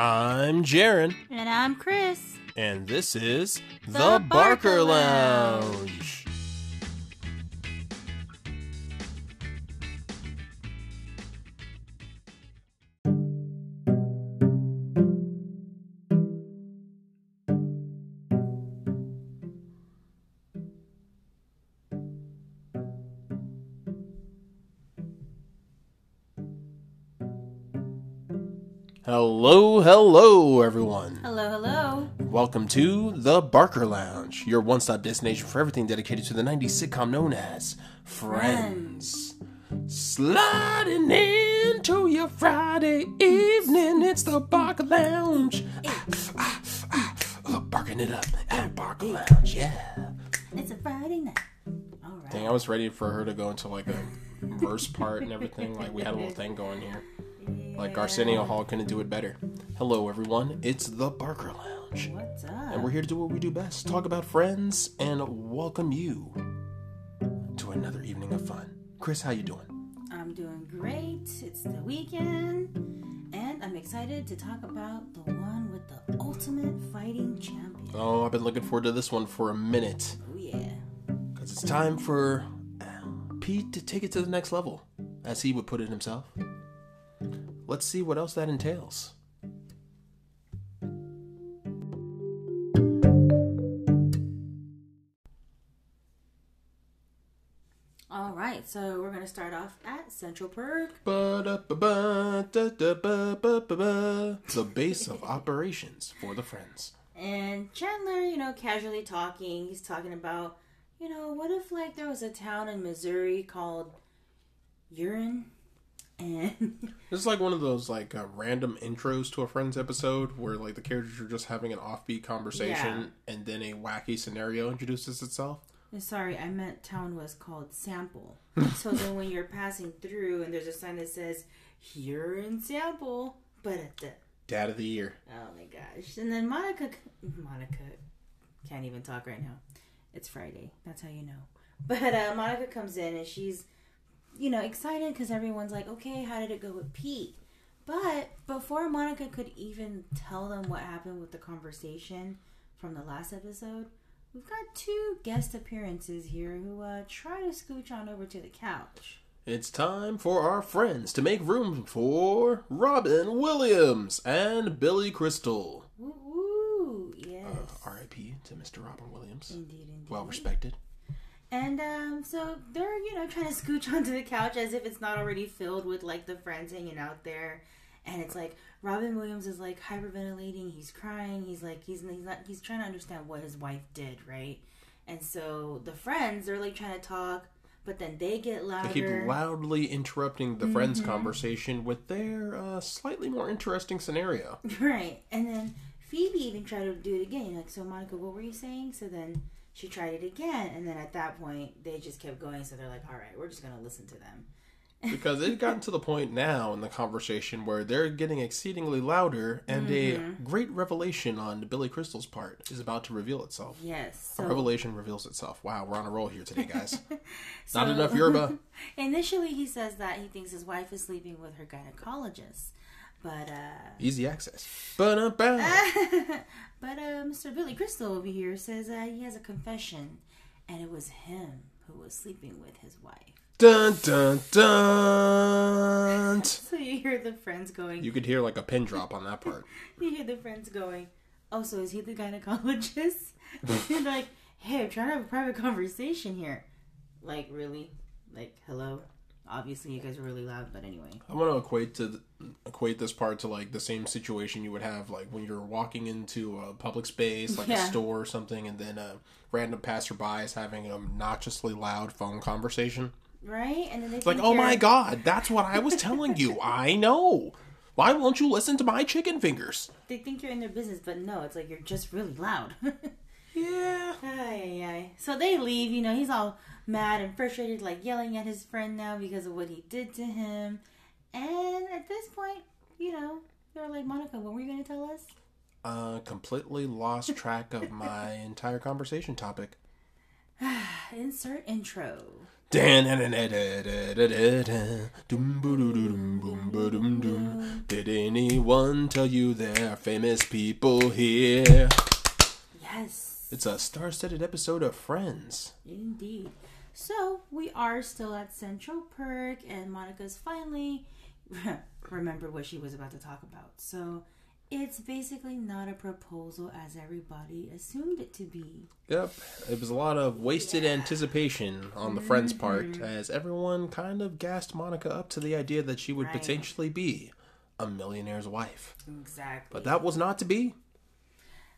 I'm Jaron, And I'm Chris. and this is The, The Barker, Barker Lounge. Hello, hello, everyone. Hello, hello. Welcome to the Barker Lounge, your one stop destination for everything dedicated to the 90s sitcom known as Friends. Sliding into your Friday evening, it's the Barker Lounge. Ah, ah, ah, ah, barking it up at Barker Lounge, yeah. It's a Friday night. All right. Dang, I was ready for her to go into like a verse part and everything. Like we had a little thing going here. Like Arsenio Hall couldn't do it better. Hello, everyone. It's the Barker Lounge. What's up? And we're here to do what we do best talk about friends and welcome you to another evening of fun. Chris, how you doing? I'm doing great. It's the weekend. And I'm excited to talk about the one with the ultimate fighting champion. Oh, I've been looking forward to this one for a minute Oh, yeah. because it's time for uh, Pete to take it to the next level, as he would put it himself. Let's see what else that entails. All right. So we're going to start off at Central Perk. The base of operations for the friends. And Chandler, you know, casually talking. He's talking about, you know, what if, like, there was a town in Missouri called Urine? And This is like one of those like uh, random intros to a Friends episode where like the characters are just having an offbeat conversation and then a wacky scenario introduces itself. Sorry, I meant town was called Sample. so then when you're passing through and there's a sign that says here in Sample, but at the Dad of the year. oh my gosh. And then Monica Monica can't even talk right now. It's Friday. That's how you know. But uh, Monica comes in and she's you know excited because everyone's like, okay, how did it go with Pete? But before Monica could even tell them what happened with the conversation from the last episode, we've got two guest appearances here who uh, try to scooch on over to the couch. It's time for our friends to make room for Robin Williams and Billy Crystal. Woo woo! Yes. Uh, R.I.P. to Mr. Robin Williams. indeed, indeed. Well respected. And um, so they're you know trying to scooch onto the couch as if it's not already filled with like the friends hanging out there, and it's like Robin Williams is like hyperventilating. He's crying. He's like he's he's not he's trying to understand what his wife did, right? And so the friends they're like trying to talk, but then they get loud. They keep loudly interrupting the friends' conversation with their uh, slightly more interesting scenario. Right. And then Phoebe even tried to do it again. Like, so Monica, what were you saying? So then she tried it again. And then at that point, they just kept going. So they're like, all right, we're just going to listen to them. because it's gotten to the point now in the conversation where they're getting exceedingly louder, and a mm-hmm. great revelation on Billy Crystal's part is about to reveal itself. Yes. A revelation reveals itself. Wow, we're on a roll here today, guys. so Not enough Yoruba. initially, he says that he thinks his wife is sleeping with her gynecologist. But, uh, Easy access. Ba-da-ba. but uh, Mr. Billy Crystal over here says uh, he has a confession. And it was him who was sleeping with his wife. Dun dun dun. So you hear the friends going, You could hear like a pin drop on that part. You hear the friends going, "Oh, so is he the gynecologist?" and like, "Hey, I'm trying to have a private conversation here." Like, really? Like, hello? Obviously, you guys are really loud, but anyway. I want to equate to equate this part to like the same situation you would have like when you're walking into a public space, like a store or something, and then a random passerby is having an obnoxiously loud phone conversation. Right? And then they It's like, oh my god, that's what I was telling you. I know. Why won't you listen to my chicken fingers? They think you're in their business, but no, it's like you're just really loud. Yeah. Ay, ay. So they leave, you know, he's all mad and frustrated, like yelling at his friend now because of what he did to him. And at this point, you know, you're like, Monica, what were you going to tell us? Uh, completely lost track of my entire conversation topic. Insert intro. Did anyone tell you there are famous people here? Yes, It's a star-studded episode of Friends. indeed. So we are still at Central Perk, and Monica's finally remembered what she was about to talk about. So it's basically not a proposal as everybody assumed it to be. Yep, it was a lot of wasted anticipation on the Friends part, as everyone kind of gassed Monica up to the idea that she would Right. potentially be a millionaire's wife. Exactly. But that was not to be.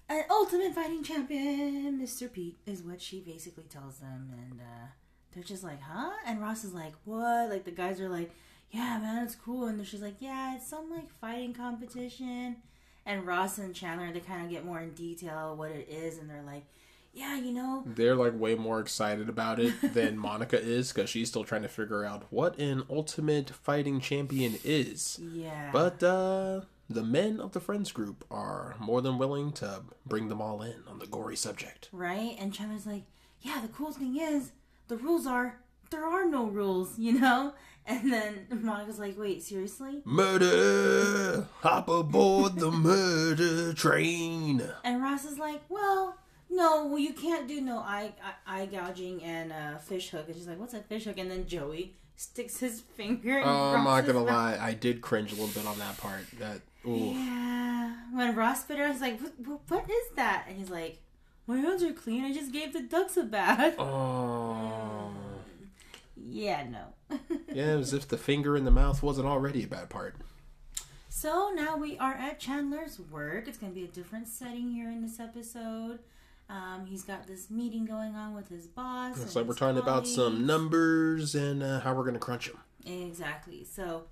An ultimate fighting champion, Mr. Pete, is what she basically tells them, and uh, they're just like, "Huh?" And Ross is like, "What?" Like the guys are like, "Yeah, man, it's cool," and she's like, "Yeah, it's some like fighting competition." And Ross and Chandler, they kind of get more in detail what it is, and they're like, "Yeah, you know, They're like way more excited about it than Monica is because she's still trying to figure out what an ultimate fighting champion is. yeah." But uh, the men of the Friends group are more than willing to bring them all in on the gory subject. right? And Chandler's like, "Yeah, the cool thing is, the rules are there are no rules, you know." And then Monica's like, "Wait, seriously?" Murder! Hop aboard the murder train! And Ross is like, well, no, well, you can't do no eye eye, eye gouging and uh, fish hook. And she's like, what's a fish hook? And then Joey sticks his finger. In Oh, I'm not Ross's gonna mouth. lie, I did cringe a little bit on that part. That ooh. Yeah. When Ross spit it out, he's like, what, what, what is that? And he's like, my hands are clean. I just gave the ducks a bath. Oh. Yeah, no. Yeah, as if the finger in the mouth wasn't already a bad part. So now we are at Chandler's work. It's going to be a different setting here in this episode. Um, he's got this meeting going on with his boss. It's like we're talking about some numbers and uh, how we're gonna crunch them. Exactly. So,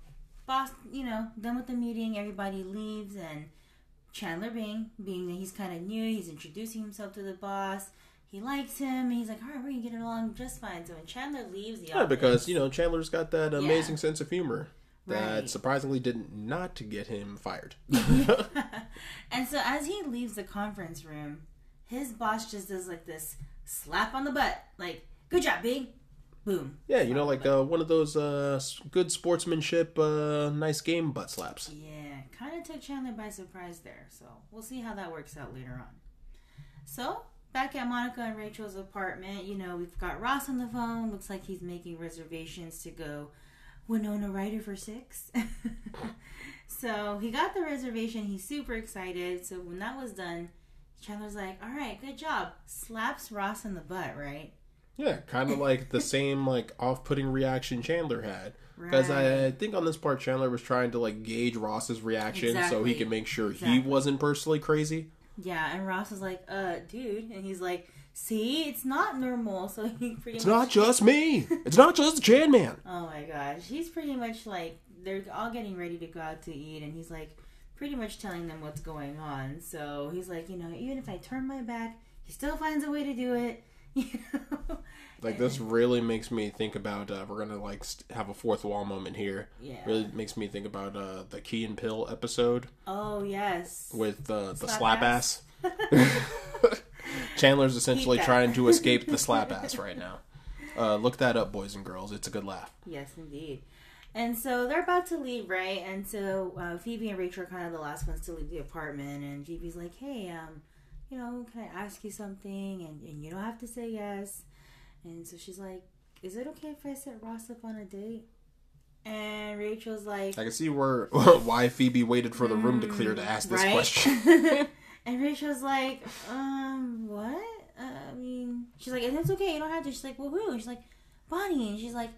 boss, you know, done with the meeting, everybody leaves, and Chandler being being that he's kind of new, he's introducing himself to the boss. He likes him, and he's like, "All right, we're gonna get along just fine." So when Chandler leaves the Yeah, office, because you know Chandler's got that amazing sense of humor that Right. surprisingly did not get him fired. and so as he leaves the conference room, his boss just does like this slap on the butt, like, "Good job, big." Boom. yeah, you know, like uh, one of those uh, good sportsmanship, uh, nice game butt slaps. Yeah, kind of took Chandler by surprise there. So we'll see how that works out later on. So back at Monica and Rachel's apartment, you know, we've got Ross on the phone. Looks like he's making reservations to go Winona Ryder for six. so he got the reservation. He's super excited. So when that was done, Chandler's like, "All right, good job." Slaps Ross in the butt, right? Yeah, kind of like the same like off-putting reaction Chandler had. Because Right. I think on this part, Chandler was trying to like gauge Ross's reaction so he can make sure he wasn't personally crazy. Yeah, and Ross is like, "Uh, dude," and he's like, "See, it's not normal." So he pretty It's much not just me. It's not just the Chan Man. Oh my gosh, he's pretty much like they're all getting ready to go out to eat, and he's like pretty much telling them what's going on. So he's like, you know, even if I turn my back, he still finds a way to do it. You know, Like this really makes me think about. Uh, we're gonna like st- have a fourth wall moment here. yeah. Really makes me think about uh, the Key and Peele episode Oh yes. with uh, the Slap slap, ass. ass. Chandler's essentially trying to escape the slap ass right now. Uh, look that up, boys and girls. It's a good laugh. Yes, indeed. And so they're about to leave, right? And so uh, Phoebe and Rachel are kind of the last ones to leave the apartment. And Phoebe's like, "Hey, um, you know, can I ask you something?" And and you don't have to say yes. And so she's like, "Is it okay if I set Ross up on a date?" And Rachel's like, I can see where why Phoebe waited for the room to clear to ask this right? question. and Rachel's like, um, what? Uh, I mean, she's like, it's okay, you don't have to. She's like, well, who? She's like, Bonnie. And she's like,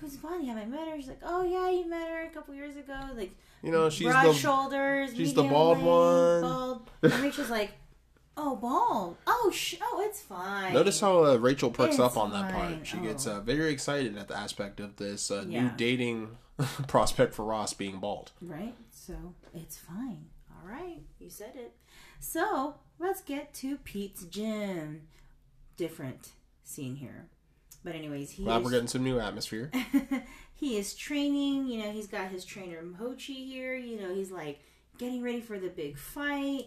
who's Bonnie? Have I met her? She's like, oh yeah, you met her a couple years ago. Like, You know, she's broad the shoulders. she's the bald one. Bald. And Rachel's like, oh, bald. Oh, sh- oh, it's fine. Notice how uh, Rachel perks It's up on that fine. part. She gets Oh. uh, very excited at the aspect of this uh, new Yeah. dating prospect for Ross being bald. Right? So it's fine. All right, you said it. So let's get to Pete's gym. Different scene here. But anyways, he Glad is, we're getting some new atmosphere. he is training. You know, he's got his trainer Mochi here. You know, he's like getting ready for the big fight.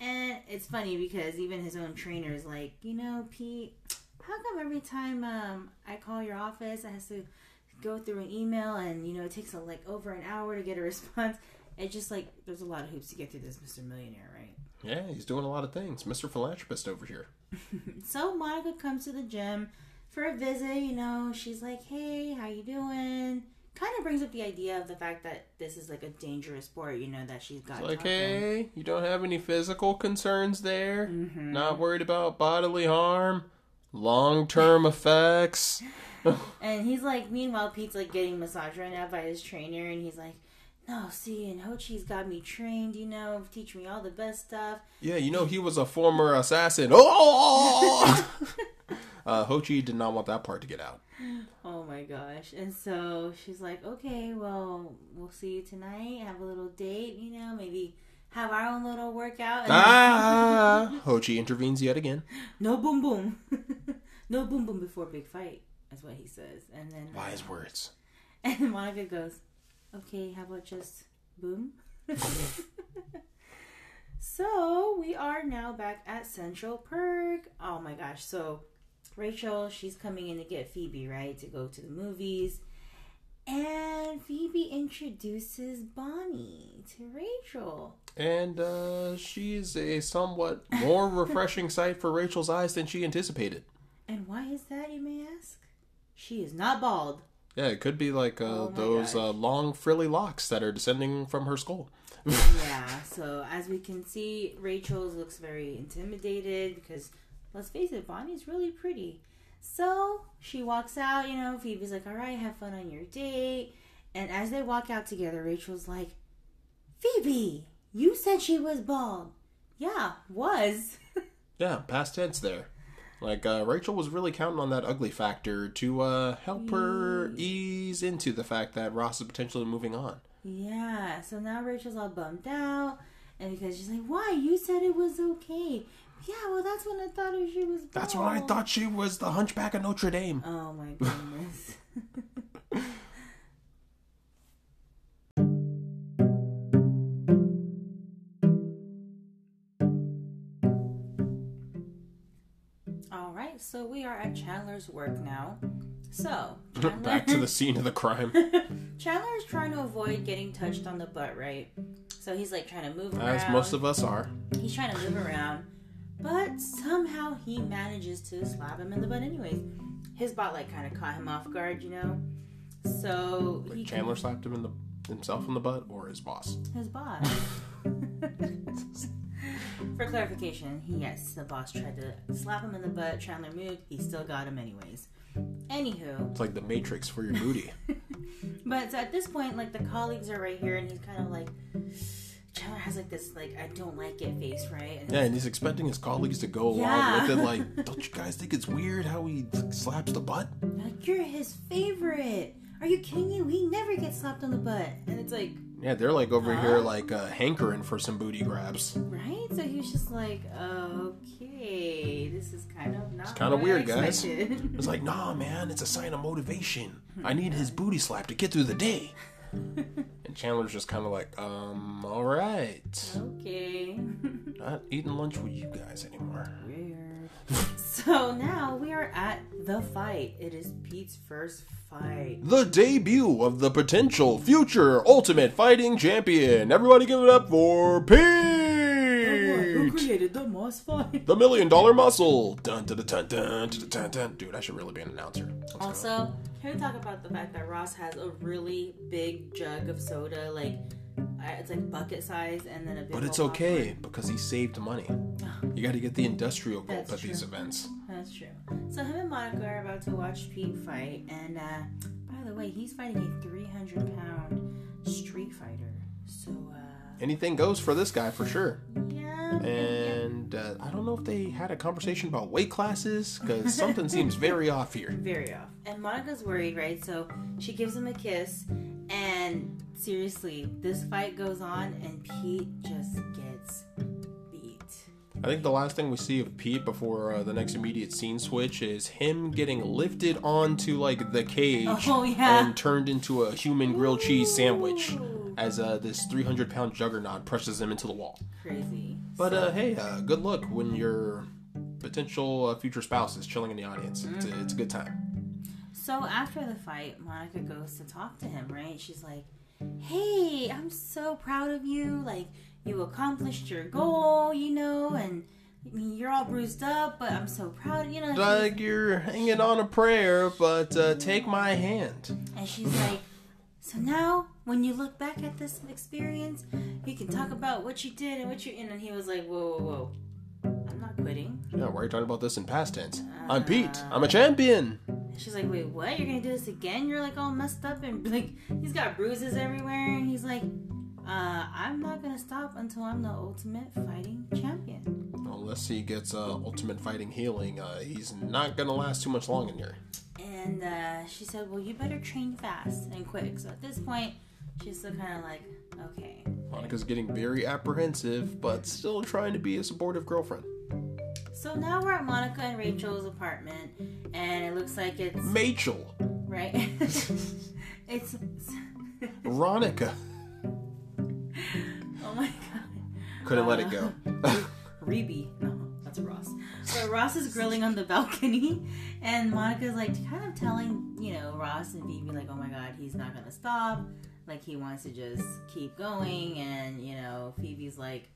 And it's funny because even his own trainer is like, you know, Pete, how come every time um, I call your office, I have to go through an email and, you know, it takes a, like over an hour to get a response? It's just like there's a lot of hoops to get through this Mr. Millionaire, right? Yeah, he's doing a lot of things. Mr. Philanthropist over here. So Monica comes to the gym for a visit. You know, she's like, "Hey, how you doing?" Kind of brings up the idea of the fact that this is like a dangerous sport. You know that she's got. It's like, hey, you don't have any physical concerns there? Mm-hmm. Not worried about bodily harm? Long term effects? And he's like, meanwhile, Pete's like getting massaged right now by his trainer, and he's like, "No, see, and Hoshi's got me trained. You know, teach me all the best stuff." Yeah, you know, he was a former assassin. Oh! uh, Hoshi did not want that part to get out. Oh my gosh. And so she's like, okay, well, we'll see you tonight. Have a little date, you know, maybe have our own little workout. Ah! Hoshi intervenes yet again. no boom boom. no boom boom before big fight. That's what he says. And then Wise words. and Monica goes, okay, how about just boom? so we are now back at Central Perk. Oh my gosh. So Rachel, she's coming in to get Phoebe, right? To go to the movies. And Phoebe introduces Bonnie to Rachel. And uh, she's a somewhat more refreshing sight for Rachel's eyes than she anticipated. And why is that, you may ask? She is not bald. Yeah, it could be like uh, Oh those uh, long frilly locks that are descending from her skull. yeah, so as we can see, Rachel's looks very intimidated because, let's face it, Bonnie's really pretty. So she walks out, you know, Phoebe's like, all right, have fun on your date. And as they walk out together, Rachel's like, Phoebe, you said she was bald. Yeah, was. Yeah, past tense there. Like uh, Rachel was really counting on that ugly factor to uh, help her ease into the fact that Ross is potentially moving on. yeah, so now Rachel's all bummed out. And because she's like, why? You said it was okay. Yeah, well, that's when I thought she was bald. That's when I thought she was the Hunchback of Notre Dame. Oh my goodness. All right, so we are at Chandler's work now. So, Chandler, Back to the scene of the crime. Chandler is trying to avoid getting touched on the butt, right? So he's like trying to move around. As most of us are. He's trying to move around, but somehow he manages to slap him in the butt anyways. His bot like kind of caught him off guard, you know. So he Like Chandler slapped him in the himself in the butt or his boss. his boss. For clarification, he yes, the boss tried to slap him in the butt. Chandler moved. He still got him anyways. Anywho, It's like the Matrix for your booty. but so at this point, like the colleagues are right here, and he's kind of like Chandler has like this like I don't like it face, right? And Yeah, and he's expecting his colleagues to go along Yeah. with it. Like, don't you guys think it's weird how he slaps the butt? Like, you're his favorite. Are you kidding me? We never get slapped on the butt. And it's like, Yeah, they're like over Huh? here like uh, hankering for some booty grabs. right? So he was just like, okay, this is kind of not. It's what I weird, guys. It's like, nah, man, it's a sign of motivation. I need his booty slap to get through the day. And Chandler's just kind of like, um, all right. okay. Not eating lunch with you guys anymore. Weird. so now we are at the fight. It is Pete's first fight. The debut of the potential future Ultimate Fighting Champion. Everybody give it up for Pete! Who created the most fight? The Million Dollar Muscle. Dun dun dun dun dun dun dun. Dude, I should really be an announcer. Let's go. Can we talk about the fact that Ross has a really big jug of soda, like uh, it's like bucket size, and then a big. But it's okay because he saved money. You got to get the industrial gulp at these events. That's true. So him and Monica are about to watch Pete fight, and uh, by the way, he's fighting a 300 pound street fighter. So uh, Anything goes for this guy for sure. yeah, And uh, I don't know if they had a conversation about weight classes because something seems very off here. very off. And Monica's worried, right? So she gives him a kiss, and seriously, this fight goes on, and Pete just gets beat. I think the last thing we see of Pete before uh, the next immediate scene switch is him getting lifted onto like the cage Oh, yeah. and turned into a human grilled cheese sandwich as uh, this 300 pound juggernaut presses him into the wall. Crazy. But uh, hey, uh, good luck when your potential uh, future is chilling in the audience. It's, a, it's a good time. So after the fight, Monica goes to talk to him, right? She's like, "Hey, I'm so proud of you. Like you accomplished your goal, you know, and I mean, you're all bruised up, but I'm so proud, you know." Like you're hanging on a prayer, but uh, take my hand. And she's like, "So now, when you look back at this experience, you can talk about what you did and what you." And he was like, "Whoa, whoa, whoa! I'm not quitting." Yeah, why are you talking about this in past tense? I'm Pete. I'm a champion. She's like, wait, what? You're gonna do this again? You're like all messed up and like he's got bruises everywhere, and he's like, uh, I'm not gonna stop until I'm the ultimate fighting champion. Unless he gets uh, ultimate fighting healing, uh, he's not gonna last too much long in here. And uh, she said, well, you better train fast and quick. So at this point, she's still kind of like, okay. Monica's getting very apprehensive, but still trying to be a supportive girlfriend. So now we're at Monica and Rachel's apartment, and it looks like it's Machel, right. it's Veronica, oh my god. couldn't let it uh, go. Reby. No, that's Ross. So Ross is grilling on the balcony, and Monica's like kind of telling, you know, Ross and Phoebe, like, oh my god, he's not gonna stop. Like, he wants to just keep going, and, you know, Phoebe's like,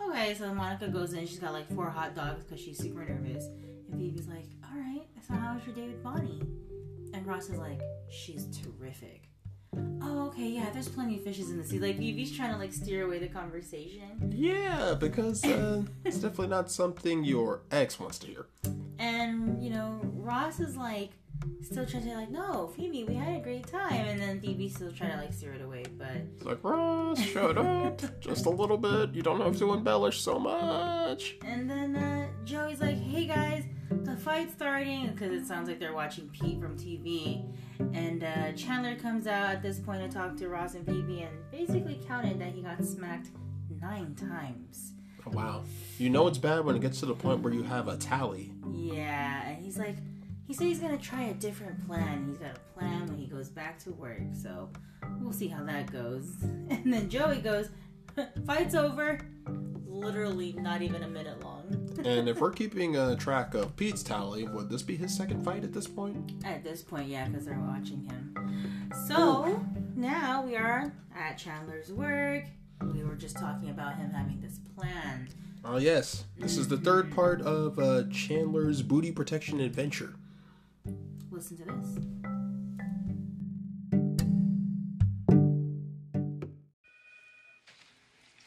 okay, so Monica goes in, she's got like four hot dogs because she's super nervous. And Phoebe's like, alright, so how was your day with Bonnie? And Ross is like, she's terrific. Oh, okay, yeah, there's plenty of fishes in the sea. Like, Phoebe's trying to, like, steer away the conversation. yeah, because uh, it's definitely not something your ex wants to hear. And you know, Ross is like still trying to like, no, Phoebe, we had a great time, and then Phoebe still trying to like steer it away. But It's like, Ross, shut up. Just a little bit. You don't have to embellish so much. and then uh, Joey's like, hey guys, the fight's starting because it sounds like they're watching Pete from TV. And uh, Chandler comes out at this point to talk to Ross and Phoebe, and basically counted that he got smacked nine times. Oh, wow. You know it's bad when it gets to the point where you have a tally. Yeah, and he's like, he said he's gonna try a different plan. He's got a plan when he goes back to work, so we'll see how that goes. And then Joey goes, fight's over. Literally not even a minute long. And if we're keeping uh, track of Pete's tally, would this be his second fight at this point? At this point, yeah, because they're watching him. So now we are at Chandler's work. We were just talking about him having this plan. Oh, yes. This is the third part of uh, Chandler's booty protection adventure. Listen to this.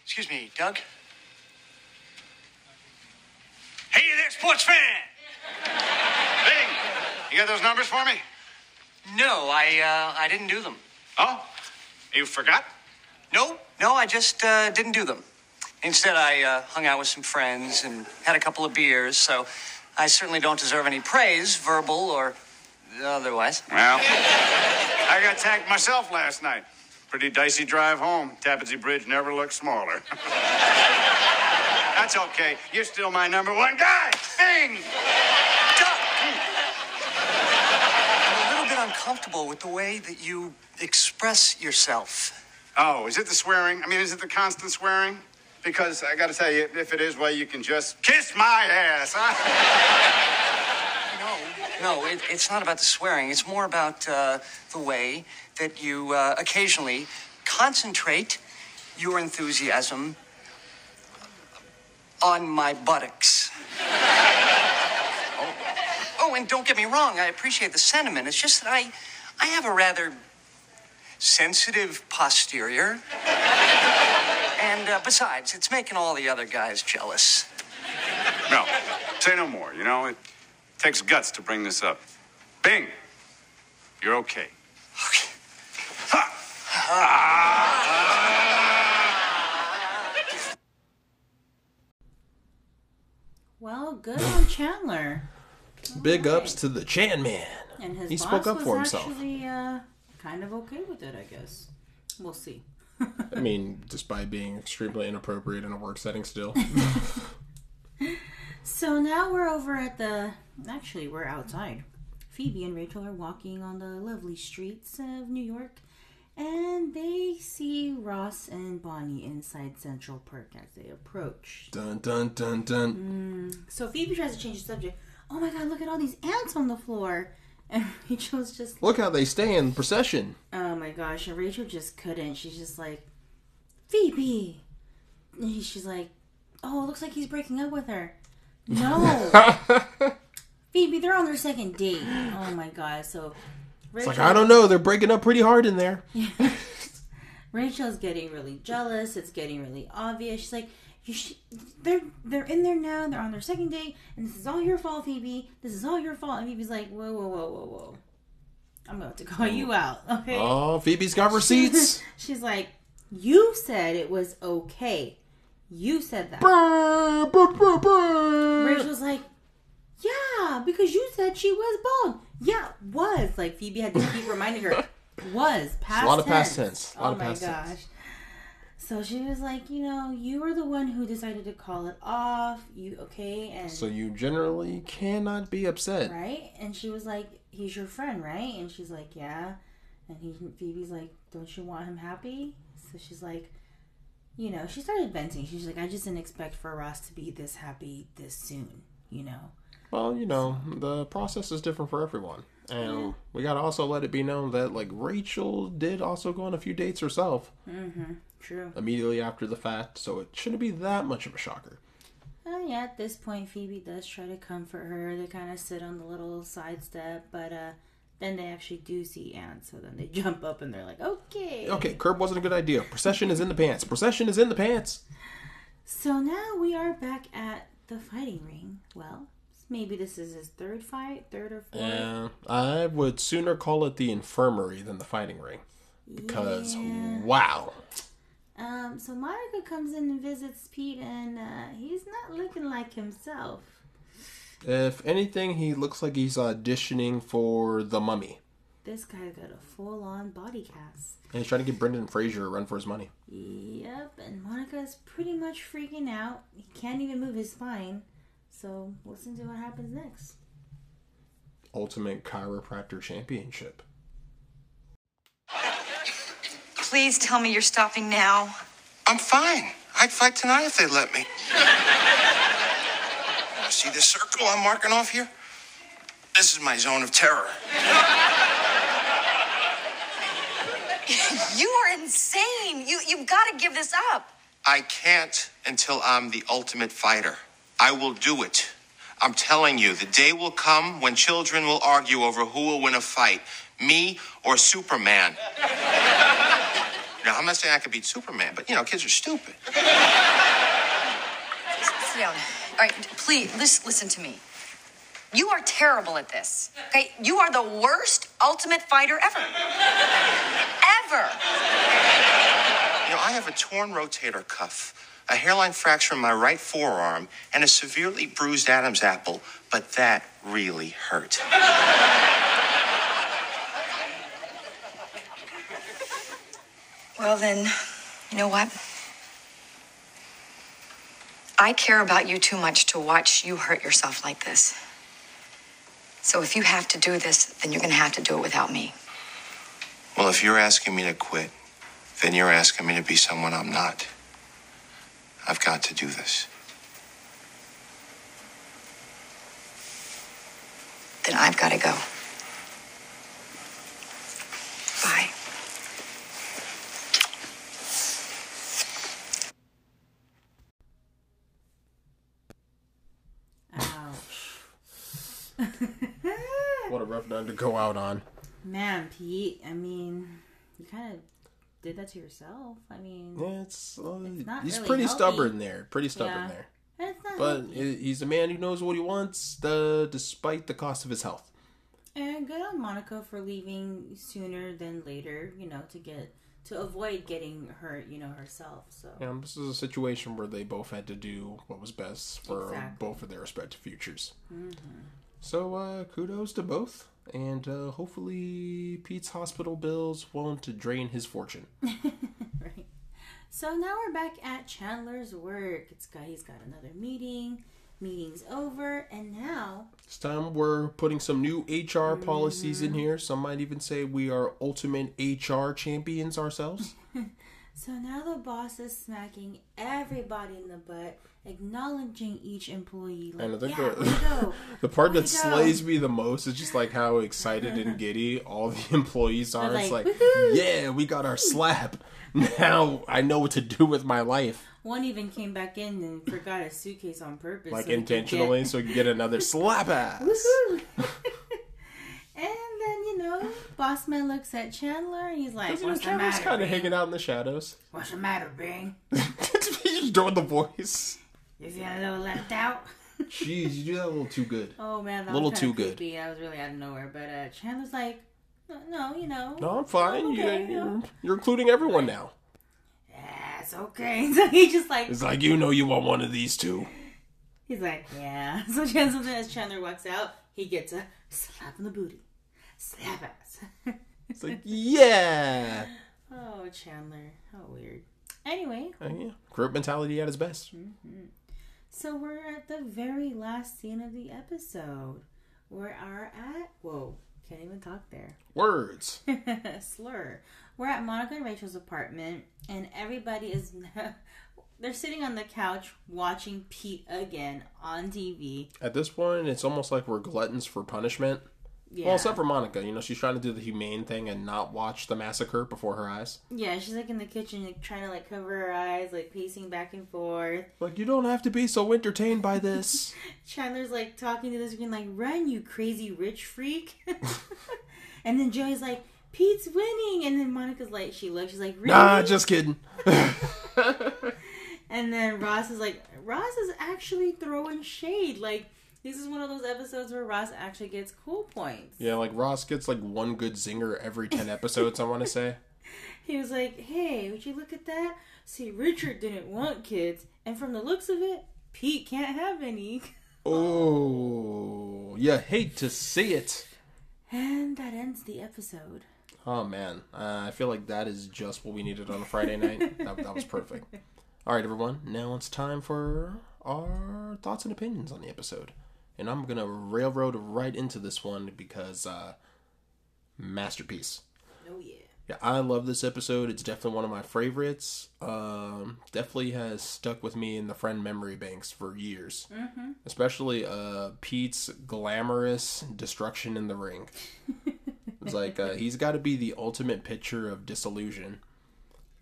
Excuse me, Doug? Hey you there, sports fan! Bing, you got those numbers for me? No, I uh, I didn't do them. Oh, you forgot? No, no, I just uh, didn't do them. Instead, I uh, hung out with some friends and had a couple of beers, so I certainly don't deserve any praise, verbal or otherwise. Well, I got tagged myself last night. Pretty dicey drive home. Tappan Bridge never looked smaller. That's okay. You're still my number one guy. Bing! Doug! I'm a little bit uncomfortable with the way that you express yourself. Oh, is it the swearing? I mean, is it the constant swearing? Because I gotta tell you, if it is, well, you can just kiss my ass, huh? No, it, it's not about the swearing. It's more about uh, the way that you uh, occasionally concentrate your enthusiasm on my buttocks. oh. oh, and don't get me wrong, I appreciate the sentiment. It's just that I, I have a rather sensitive posterior. And uh, besides, it's making all the other guys jealous. No, say no more. You know, it takes guts to bring this up. Bing, you're okay. Okay. Well, good on Chandler. Big ups to the Chan Man. And his He boss spoke up was for himself. actually uh, kind of okay with it, I guess. We'll see. I mean, despite being extremely inappropriate in a work setting still. So now we're over at the. Actually, we're outside. Phoebe and Rachel are walking on the lovely streets of New York, And they see Ross and Bonnie inside Central Perk as they approach. Dun dun dun dun. Hmm. So Phoebe tries to change the subject. Oh my god, look at all these ants on the floor. And Rachel's just Look how they stay in procession. Oh my gosh, and Rachel just couldn't. She's just like, Phoebe. And she's like, oh, it looks like he's breaking up with her. No. Phoebe, they're on their second date. Oh my god. So It's like I don't know. They're breaking up pretty hard in there. Rachel's getting really jealous. It's getting really obvious. She's like, you sh- they're they're in there now. They're on their second date, and this is all your fault, Phoebe. This is all your fault. And Phoebe's like, whoa, whoa, whoa, whoa, whoa. I'm about to call you out, okay? Oh, Phoebe's got receipts. She's like, You said it was okay. You said that. Brr, brr, brr. Rachel's like, Yeah, because you said she was bald. Yeah, was. Like Phoebe had to keep reminding her, was past a lot of past tense. A lot oh of my past gosh. tense. So she was like, you know, you were the one who decided to call it off. You okay? And So you generally cannot be upset. right? And she was like, he's your friend, right? And she's like, yeah. And he, Phoebe's like, don't you want him happy? So she's like, you know, she started venting. She's like, I just didn't expect for Ross to be this happy this soon, you know. Well, you know, the process is different for everyone. And we gotta also let it be known that like Rachel did also go on a few dates herself True. immediately after the fact, so it shouldn't be that much of a shocker. Uh, yeah, at this point, Phoebe does try to comfort her. They kind of sit on the little side step, but uh, then they actually do see ants. So then they jump up and they're like, okay. Okay, curb wasn't a good idea. Procession is in the pants. Procession is in the pants. So now we are back at the fighting ring. Well, maybe this is his third fight, third or fourth. Yeah, I would sooner call it the infirmary than the fighting ring. Because wow. Um, so Monica comes in and visits Pete, and uh, he's not looking like himself. If anything, he looks like he's auditioning for the mummy. This guy's got a full-on body cast. And he's trying to get Brendan Fraser a run for his money. Yep, and Monica's pretty much freaking out. He can't even move his spine. So listen to what happens next. Ultimate Chiropractor Championship. Please tell me you're stopping now. I'm fine. I'd fight tonight if they'd let me. See this circle I'm marking off here? This is my zone of terror. You are insane. You you've got to give this up. I can't until I'm the ultimate fighter. I will do it. I'm telling you, the day will come when children will argue over who will win a fight, me or Superman. now, I'm not saying I could beat Superman, but you know, kids are stupid. Sit down. All right, please listen, listen to me. You are terrible at this. Okay, you are the worst ultimate fighter ever. ever. You know, I have a torn rotator cuff, a hairline fracture in my right forearm, and a severely bruised Adam's apple, but that really hurt. Well then, you know what? I care about you too much to watch you hurt yourself like this. So if you have to do this, then you're gonna have to do it without me. Well, if you're asking me to quit, then you're asking me to be someone I'm not. I've got to do this. Then I've gotta go. Bye. Ouch. What a rough night to go out on. Man, Pete, I mean, you kind of did that to yourself. I mean, Yeah, it's, uh, not he's really pretty healthy. stubborn there. Pretty stubborn Yeah. there. But healthy. he's a man who knows what he wants, uh, despite the cost of his health. And good on Monica for leaving sooner than later, you know, to get to avoid getting hurt, you know, herself. So Yeah, this is a situation where they both had to do what was best for Exactly. both of their respective futures. So uh, kudos to both, and uh, hopefully Pete's hospital bills won't drain his fortune. right. So now we're back at Chandler's work. It's got he's got another meeting. Meeting's over, and now It's time we're putting some new HR policies in here. Some might even say we are ultimate HR champions ourselves. So now the boss is smacking everybody in the butt, acknowledging each employee. Like, And I think yeah, the- way to go. The part that go. slays me the most is just like how excited and giddy all the employees are. They're it's like, like, "Woohoo!" yeah, we got our slap. Now I know what to do with my life. One even came back in and forgot his suitcase on purpose. Like so intentionally, get- so we can get another slap ass. And then you know, boss man looks at Chandler and he's like, "What's the Chandler's kind of hanging out in the shadows. What's the matter, Bing? He's just doing the voice. You feel a little left out?" Jeez, you do that a little too good. Oh man, that Little was kinda too good. creepy. That was really out of nowhere. But uh, Chandler's like, "No, no you know, No, I'm fine. I'm You- okay, you're, you're including everyone now. yeah, it's okay." So he just like It's like you know you want one of these two. He's like, yeah. So Chandler, as Chandler walks out, he gets a slap in the booty. Slap ass. It's like yeah, oh, Chandler. How weird. Anyway, Uh, yeah. Group mentality at its best. So we're at the very last scene of the episode. We are at, whoa, can't even talk there. Words. Slur. We're at Monica and Rachel's apartment, and everybody is. They're sitting on the couch watching Pete again on TV. At this point, it's almost like we're gluttons for punishment. Yeah. Well, except for Monica, you know, she's trying to do the humane thing and not watch the massacre before her eyes. Yeah, she's like in the kitchen, like trying to like cover her eyes, like pacing back and forth. Like, you don't have to be so entertained by this. Chandler's like talking to the screen, like, "Run, you crazy rich freak!" and then Joey's like, "Pete's winning," and then Monica's like, she looks, she's like, "Really?" nah, just kidding. And then Ross is like, Ross is actually throwing shade. Like, this is one of those episodes where Ross actually gets cool points. yeah, like Ross gets like one good zinger every 10 episodes, I want to say. He was like, "Hey, would you look at that? See, Richard didn't want kids, and from the looks of it, Pete can't have any." Oh, you hate to see it. And that ends the episode. Oh man, uh, I feel like that is just what we needed on a Friday night. that, that was perfect. All right, everyone. Now it's time for our thoughts and opinions on the episode, and I'm gonna railroad right into this one because uh, masterpiece. Oh yeah. Yeah, I love this episode. It's definitely one of my favorites. Um, definitely has stuck with me in the friend memory banks for years. Mm-hmm. Especially uh, Pete's glamorous destruction in the ring. it's like uh, he's got to be the ultimate picture of disillusion.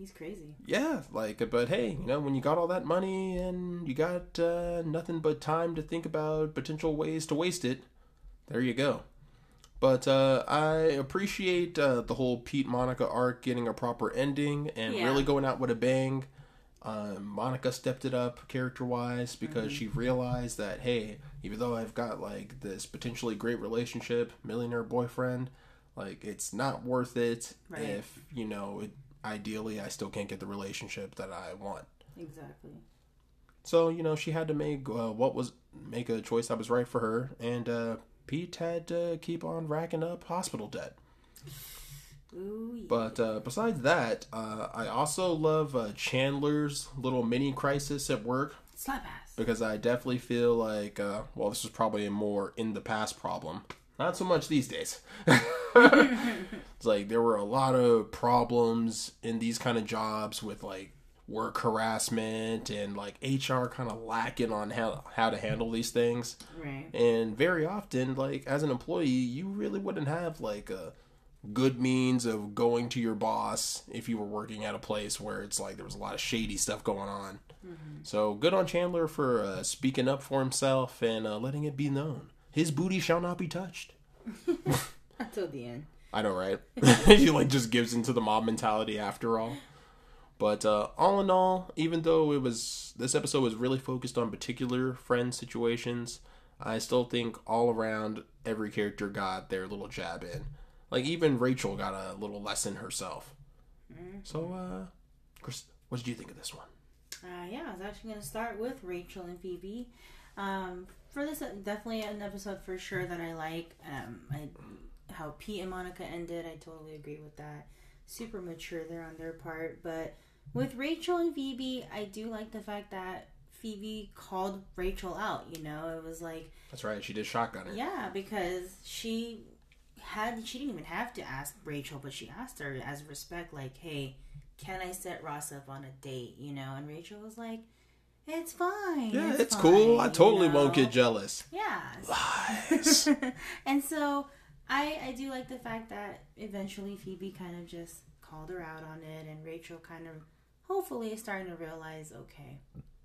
He's crazy. Yeah, like, but hey, you know, when you got all that money and you got uh, nothing but time to think about potential ways to waste it, there you go. But uh, I appreciate uh, the whole Pete Monica arc getting a proper ending and Yeah. really going out with a bang. Um, Monica stepped it up character wise because she realized that hey, even though I've got like this potentially great relationship, millionaire boyfriend, like it's not worth it Right. if you know it, ideally I still can't get the relationship that I want. Exactly. So you know she had to make uh, what was make a choice that was right for her, and uh, Pete had to keep on racking up hospital debt. Ooh yeah. But uh, besides that, uh, I also love uh, Chandler's little mini crisis at work Slap ass. because I definitely feel like, uh, well, this is probably a more in the past problem. Not so much these days. it's like there were a lot of problems in these kind of jobs with like work harassment and like HR kind of lacking on how how to handle these things. Right. And very often, like as an employee, you really wouldn't have like a good means of going to your boss if you were working at a place where it's like there was a lot of shady stuff going on. So good on Chandler for uh, speaking up for himself and uh, letting it be known. His booty shall not be touched. Until the end. I know, right? he like just gives into the mob mentality after all. But uh, all in all, even though it was this episode was really focused on particular friend situations, I still think all around every character got their little jab in. Like even Rachel got a little lesson herself. So, uh, Chris, what did you think of this one? Uh, yeah, I was actually going to start with Rachel and Phoebe. Um, for this, uh, definitely an episode for sure that I like. Um, I, how Pete and Monica ended, I totally agree with that. Super mature there on their part. But with Rachel and Phoebe, I do like the fact that Phoebe called Rachel out. You know, it was like That's right. She did shotgun her. yeah, because she had she didn't even have to ask Rachel, but she asked her as respect, like, "Hey, can I set Ross up on a date?" You know, and Rachel was like, "It's fine. Yeah, it's, fine," cool. I you totally won't get jealous. Yeah. Lies. and so I I do like the fact that eventually Phoebe kind of just called her out on it, and Rachel kind of hopefully is starting to realize, okay,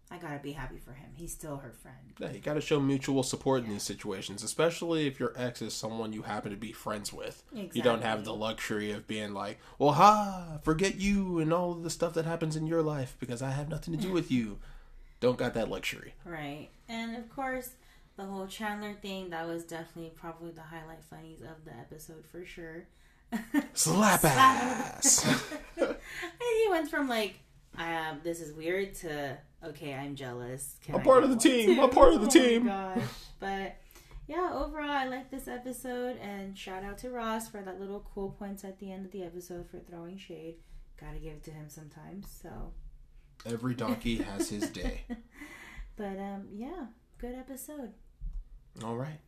I gotta be happy for him. He's still her friend. yeah, you got to show mutual support in these situations, especially if your ex is someone you happen to be friends with. Exactly. You don't have the luxury of being like, well, ha, forget you and all of the stuff that happens in your life because I have nothing to do with you. Don't got that luxury. Right. And of course, the whole Chandler thing, that was definitely probably the highlight funnies of the episode for sure. Slap ass. And he went from like, um, this is weird to okay, I'm jealous. Can I'm I part of the team. I'm part of the Oh my team. gosh. But yeah, overall, I like this episode, and shout out to Ross for that little cool points at the end of the episode for throwing shade. Gotta give it to him sometimes. So, Every donkey has his day. but um, yeah, good episode. All right.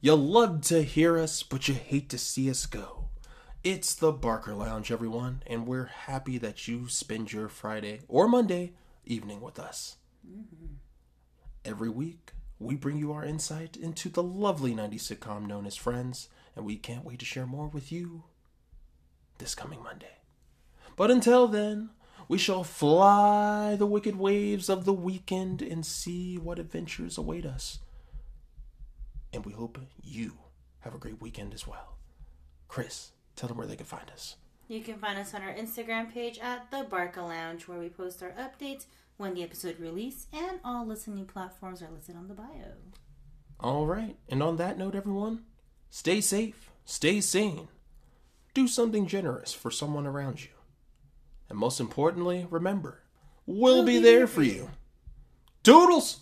You love to hear us, but you hate to see us go. It's the Barca Lounge, everyone, and we're happy that you spend your Friday or Monday evening with us. Every week, we bring you our insight into the lovely 90s sitcom known as Friends, and we can't wait to share more with you this coming Monday. But until then, we shall fly the wicked waves of the weekend and see what adventures await us and we hope you have a great weekend as well. Chris, tell them where they can find us. You can find us on our Instagram page at the Barca Lounge, where we post our updates when the episode release, and all listening platforms are listed on the bio. All right, and on that note, everyone, stay safe, stay sane, do something generous for someone around you. And most importantly, remember, we'll, be, there for you. Doodles!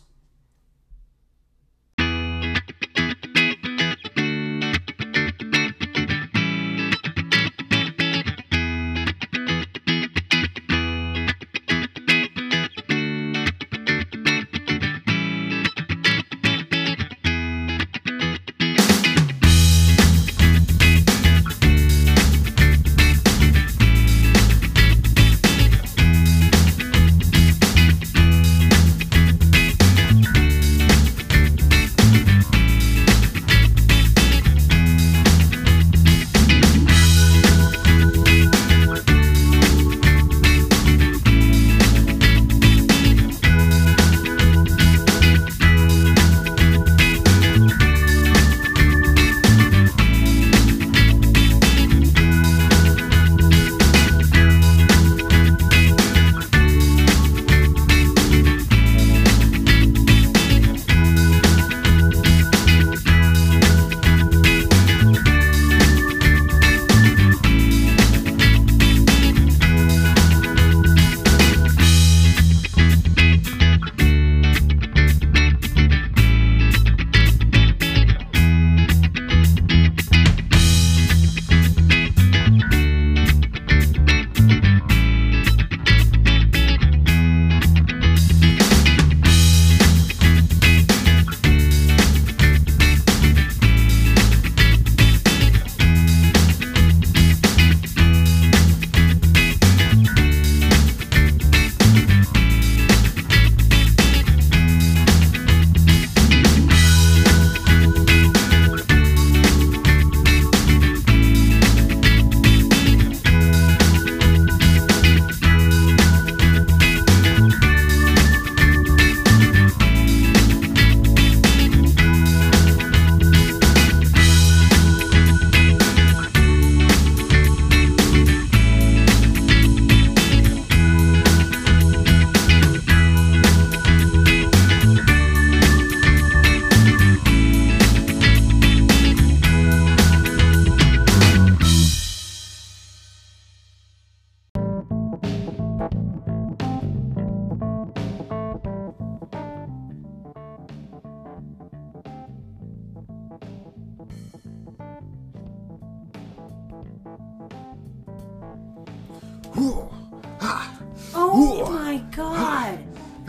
My god!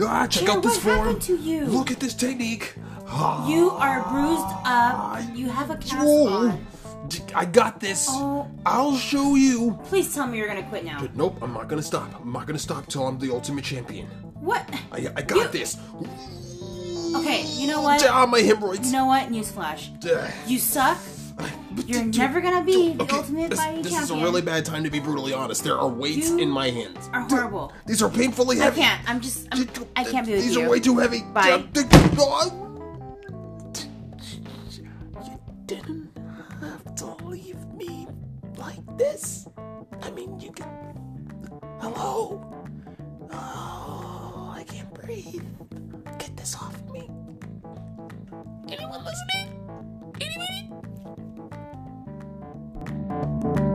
Ah, check out this what form. happened to you? Look at this technique. Ah, You are bruised up. You have a cast on. I got this. Oh. I'll show you. Please tell me you're gonna quit now. Nope, I'm not gonna stop. I'm not gonna stop till I'm the ultimate champion. What? I, I got this. Okay, you know what? Ah, my hemorrhoids. You know what? Newsflash. You suck. But You're dude, never gonna be dude, the okay, ultimate this, fighting this is a really bad time to be brutally honest. There are weights You in my hands. are horrible. These are painfully heavy. I can't. I'm just. I'm, I can't be with These you. are way too heavy. Bye. You didn't have to leave me like this. I mean, you can. Hello. Oh, I can't breathe. Get this off me. Anyone listening? Thank you.